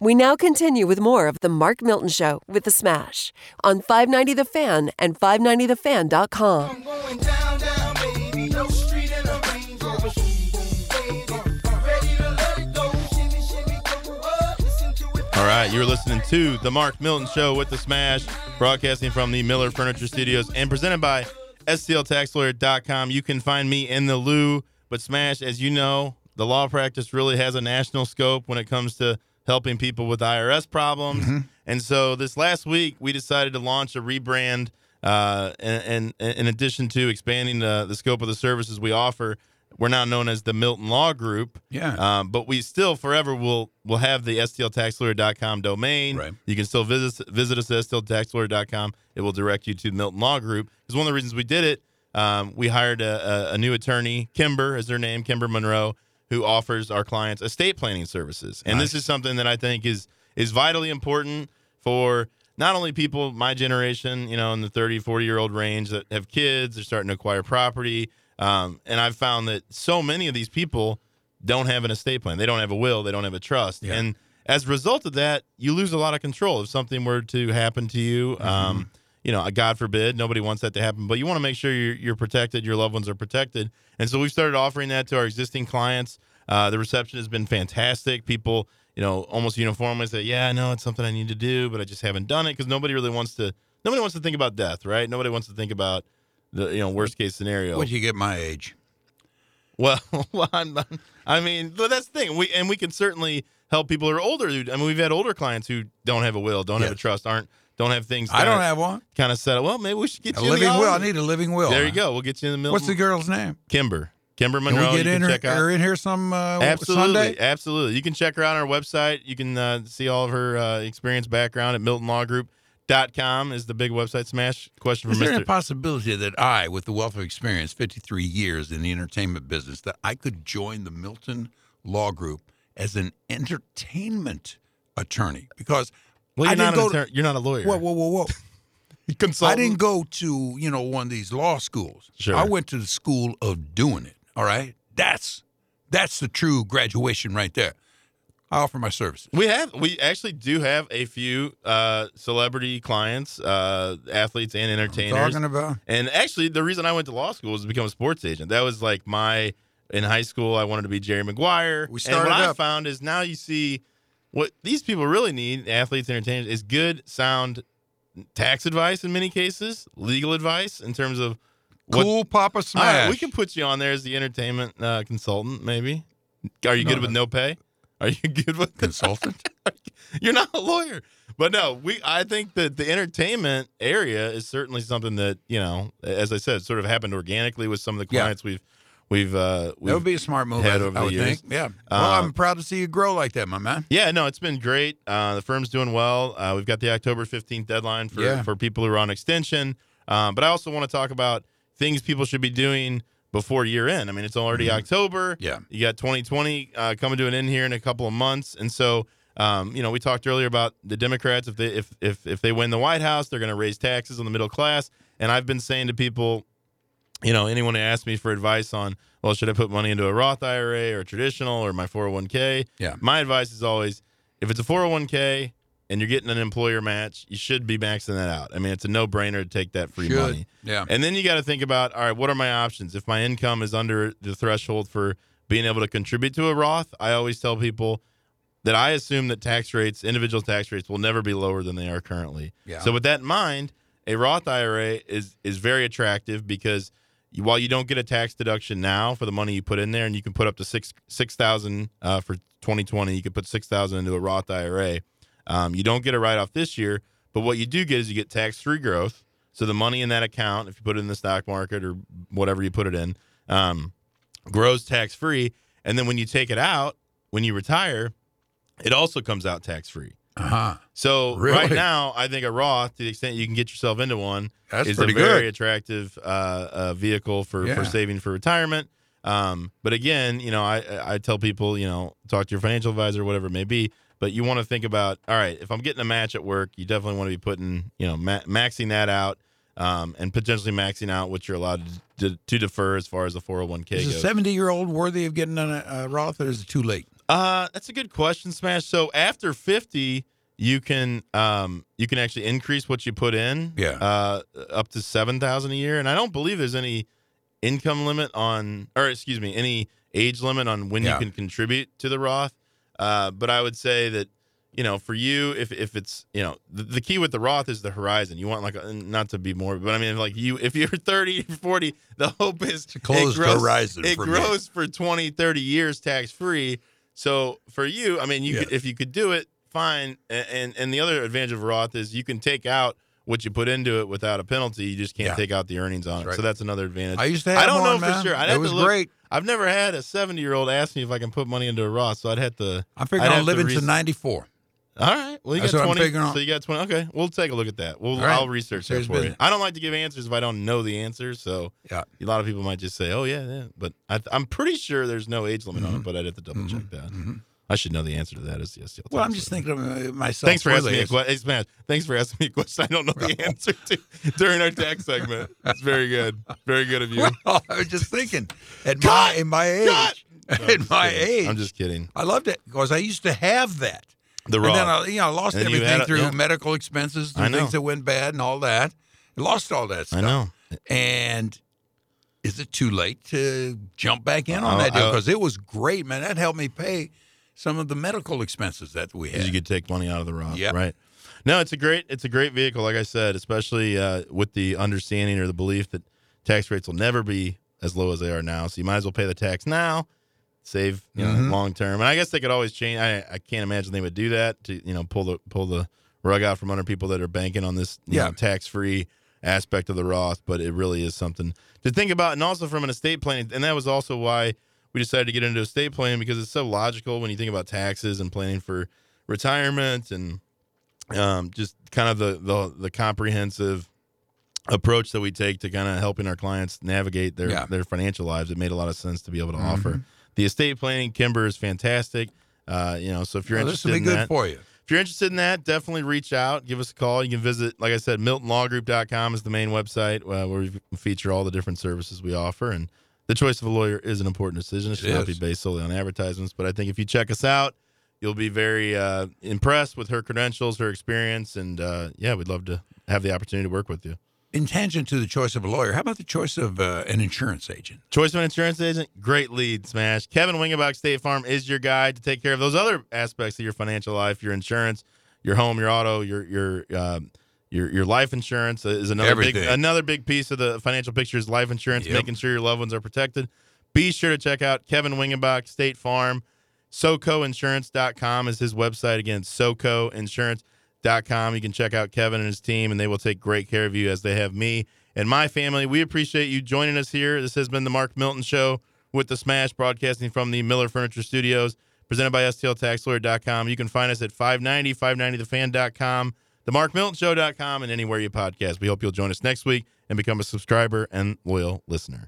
We now continue with more of the Mark Milton Show with the Smash on 590 The Fan and 590TheFan.com. I'm going down, down, baby. No street in a Range Rover. Boom, boom, baby. Ready to let it go. Shimmy, shimmy, go up. Listen to it. All right, you're listening to the Mark Milton Show with the Smash, broadcasting from the Miller Furniture Studios and presented by STLTaxLawyer.com. You can find me in the Lou, but Smash, as you know, the law practice really has a national scope when it comes to helping people with IRS problems. And so this last week, we decided to launch a rebrand. Uh, and, and in addition to expanding the, the scope of the services we offer, we're now known as the Milton Law Group. Yeah. Um, but we still forever will will have the stltaxlawyer.com domain. Right. You can still visit visit us at stltaxlawyer.com. It will direct you to Milton Law Group. Because one of the reasons we did it, um, we hired a, a, a new attorney, Kimber is her name, Kimber Monroe, who offers our clients estate planning services. And this is something that I think is is vitally important for not only people my generation, you know, in the 30, 40 year old range that have kids, they're starting to acquire property. Um, and I've found that so many of these people don't have an estate plan. They don't have a will. They don't have a trust. Yeah. And as a result of that, you lose a lot of control. If something were to happen to you, Mm-hmm. um, you know, God forbid, nobody wants that to happen, but you want to make sure you're, you're protected, your loved ones are protected. And so we've started offering that to our existing clients. Uh, the reception has been fantastic. People, you know, almost uniformly say, "Yeah, I know it's something I need to do, but I just haven't done it because nobody really wants to. Nobody wants to think about death, right? Nobody wants to think about the you know worst case scenario. Once you get my age, Well, I'm, I mean, but that's the thing. We and we can certainly help people who are older. I mean, we've had older clients who don't have a will, don't have a trust, aren't don't have things. I don't have one. kind of set up. Well, maybe we should get A you in the living will. I need a living will. There you go. We'll get you in the middle. What's the girl's name? Kimber? Kimber Can Monroe. we get you in can her, check out. or in here some uh, Absolutely, Sunday? absolutely. You can check her out on our website. You can uh, see all of her uh, experience background at MiltonLawGroup.com is the big website smash. Question for me. Is for there Mr. any possibility that I, with the wealth of experience, 53 years in the entertainment business, that I could join the Milton Law Group as an entertainment attorney? Because well, I you're, not didn't an go. attorney- you're not a lawyer. whoa, whoa, whoa, whoa! I didn't go to you know one of these law schools. Sure. I went to the school of doing it. All right, that's that's the true graduation right there. I offer my services. We have we actually do have a few uh, celebrity clients, uh, athletes and entertainers. Talking about And actually, the reason I went to law school was to become a sports agent. That was like my in high school. I wanted to be Jerry Maguire. We and started what I up- found is now you see what these people really need, athletes, entertainers, is good, sound tax advice in many cases, legal advice in terms of what. cool Papa Smash. right, we can put you on there as the entertainment uh, consultant, maybe. Are you No, good with no pay? Are you good with consultant. You're not a lawyer, but no, we. I think that the entertainment area is certainly something that you know, as I said, sort of happened organically with some of the Yeah. clients we've we've uh, That would be a smart move. had I, over I the would years. think. Yeah. Well, Um, I'm proud to see you grow like that, my man. Yeah, no, it's been great. Uh, the firm's doing well. Uh, we've got the October 15th deadline for, Yeah. for people who are on extension. Um, but I also want to talk about things people should be doing before year end. I mean, it's already October. Yeah. You got 2020 uh, coming to an end here in a couple of months. And so, um, you know, we talked earlier about the Democrats. If they if if if they win the White House, they're going to raise taxes on the middle class. And I've been saying to people, you know, anyone who asks me for advice on, well, should I put money into a Roth IRA or a traditional or my 401k? Yeah. My advice is always if it's a 401k and you're getting an employer match, you should be maxing that out. I mean, it's a no brainer to take that free Should. money. Yeah. And then you got to think about, all right, what are my options? If my income is under the threshold for being able to contribute to a Roth, I always tell people that I assume that tax rates, individual tax rates, will never be lower than they are currently. Yeah. So with that in mind, a Roth IRA is is very attractive because while you don't get a tax deduction now for the money you put in there, and you can put up to six six thousand uh, for 2020, you could put six thousand into a Roth IRA. Um, you don't get a write off this year, but what you do get is you get tax free growth. So the money in that account, if you put it in the stock market or whatever you put it in, um, grows tax free. And then when you take it out, when you retire, it also comes out tax free. Uh huh. So Really? right now, I think a Roth, to the extent you can get yourself into one, That's is a very good. attractive uh, uh, vehicle for, Yeah. for saving for retirement. Um, but again, you know, I I tell people, you know, talk to your financial advisor, whatever it may be. But you want to think about, all right, if I'm getting a match at work, you definitely want to be putting, you know, ma- maxing that out, um, and potentially maxing out what you're allowed to, to defer as far as the 401k goes. Is a 70 year old worthy of getting on a, a Roth, or is it too late? Uh, that's a good question, Smash. So after 50, you can um you can actually increase what you put in. Yeah. Uh, up to seven thousand a year, and I don't believe there's any income limit on, or excuse me, any age limit on when Yeah. you can contribute to the Roth. Uh, but I would say that you know for you, if if it's you know the, the key with the Roth is the horizon. You want like a, not to be more, but I mean like you if you're 30, 40, the hope is it grows, horizon It for me. grows for 20, 30 years tax free. So for you, I mean, you could if you could do it, fine. And, and and the other advantage of Roth is you can take out what you put into it without a penalty. You just can't Yeah. take out the earnings on it. That's So that's another advantage. I used to have I don't know for man. sure. I'd it was great. I've never had a 70 year old ask me if I can put money into a Roth, so I'd have to. I figure I'd I'm have to living to 94. All right. Well, you That's got what I'm 20. So you got 20. Okay. We'll take a look at that. We'll, right. I'll research that for you. I don't like to give answers if I don't know the answer. So Yeah. a lot of people might just say, "Oh yeah, yeah," but I, I'm pretty sure there's no age limit Mm-hmm. on it. But I'd have to double check that. I should know the answer to that. Is yes. Well, I'm just thinking of uh, myself. Thanks for asking me a question. Thanks for asking me a question I don't know the answer to during our tax segment. It's very good. Very good of you. Well, I was just thinking, at Cut! my in my age, Cut! No, at my kidding. age, I'm just kidding. I loved it because I used to have that. The And then. I, you know, I lost And everything a- through yeah. medical expenses, through things that went bad, and all that. I lost all that stuff. I know. And is it too late to jump back in on Oh, that deal? Because it was great, man. That helped me pay some of the medical expenses that we Because had. you could take money out of the Roth, Yep. right? No, it's a great it's a great vehicle. Like I said, especially uh, with the understanding or the belief that tax rates will never be as low as they are now. So you might as well pay the tax now, save you know Mhm. long term. And I guess they could always change. I, I can't imagine they would do that to you know pull the pull the rug out from under people that are banking on this you Yeah. know, tax free aspect of the Roth. But it really is something to think about, and also from an estate planning. And that was also why we decided to get into estate planning because it's so logical when you think about taxes and planning for retirement and um, just kind of the, the the comprehensive approach that we take to kind of helping our clients navigate their Yeah. their financial lives. It made a lot of sense to be able to Mhm. offer the estate planning. Kimber is fantastic. Uh, you know, so if you're Well, this interested will be in good that, for you. if you're interested in that, definitely reach out. Give us a call. You can visit, like I said, MiltonLawGroup.com is the main website uh, where we feature all the different services we offer. And the choice of a lawyer is an important decision. It should not be based solely on advertisements. But I think if you check us out, you'll be very uh, impressed with her credentials, her experience, and uh, yeah, we'd love to have the opportunity to work with you. In tangent to the choice of a lawyer, how about the choice of uh, an insurance agent? Choice of an insurance agent, great lead, Smash. Kevin Wingenbach State Farm is your guide to take care of those other aspects of your financial life, your insurance, your home, your auto, your your um, your your life insurance is another big another big piece of the financial picture is life insurance, Yep. making sure your loved ones are protected. Be sure to check out Kevin Wingenbach State Farm. SoCoInsurance.com is his website. Again, SoCoInsurance.com. You can check out Kevin and his team, and they will take great care of you as they have me and my family. We appreciate you joining us here. This has been the Mark Milton Show with the Smash broadcasting from the Miller Furniture Studios, presented by STLTaxLawyer.com. You can find us at 590, 590thefan.com, themarkmiltonshow.com, and anywhere you podcast. We hope you'll join us next week and become a subscriber and loyal listener.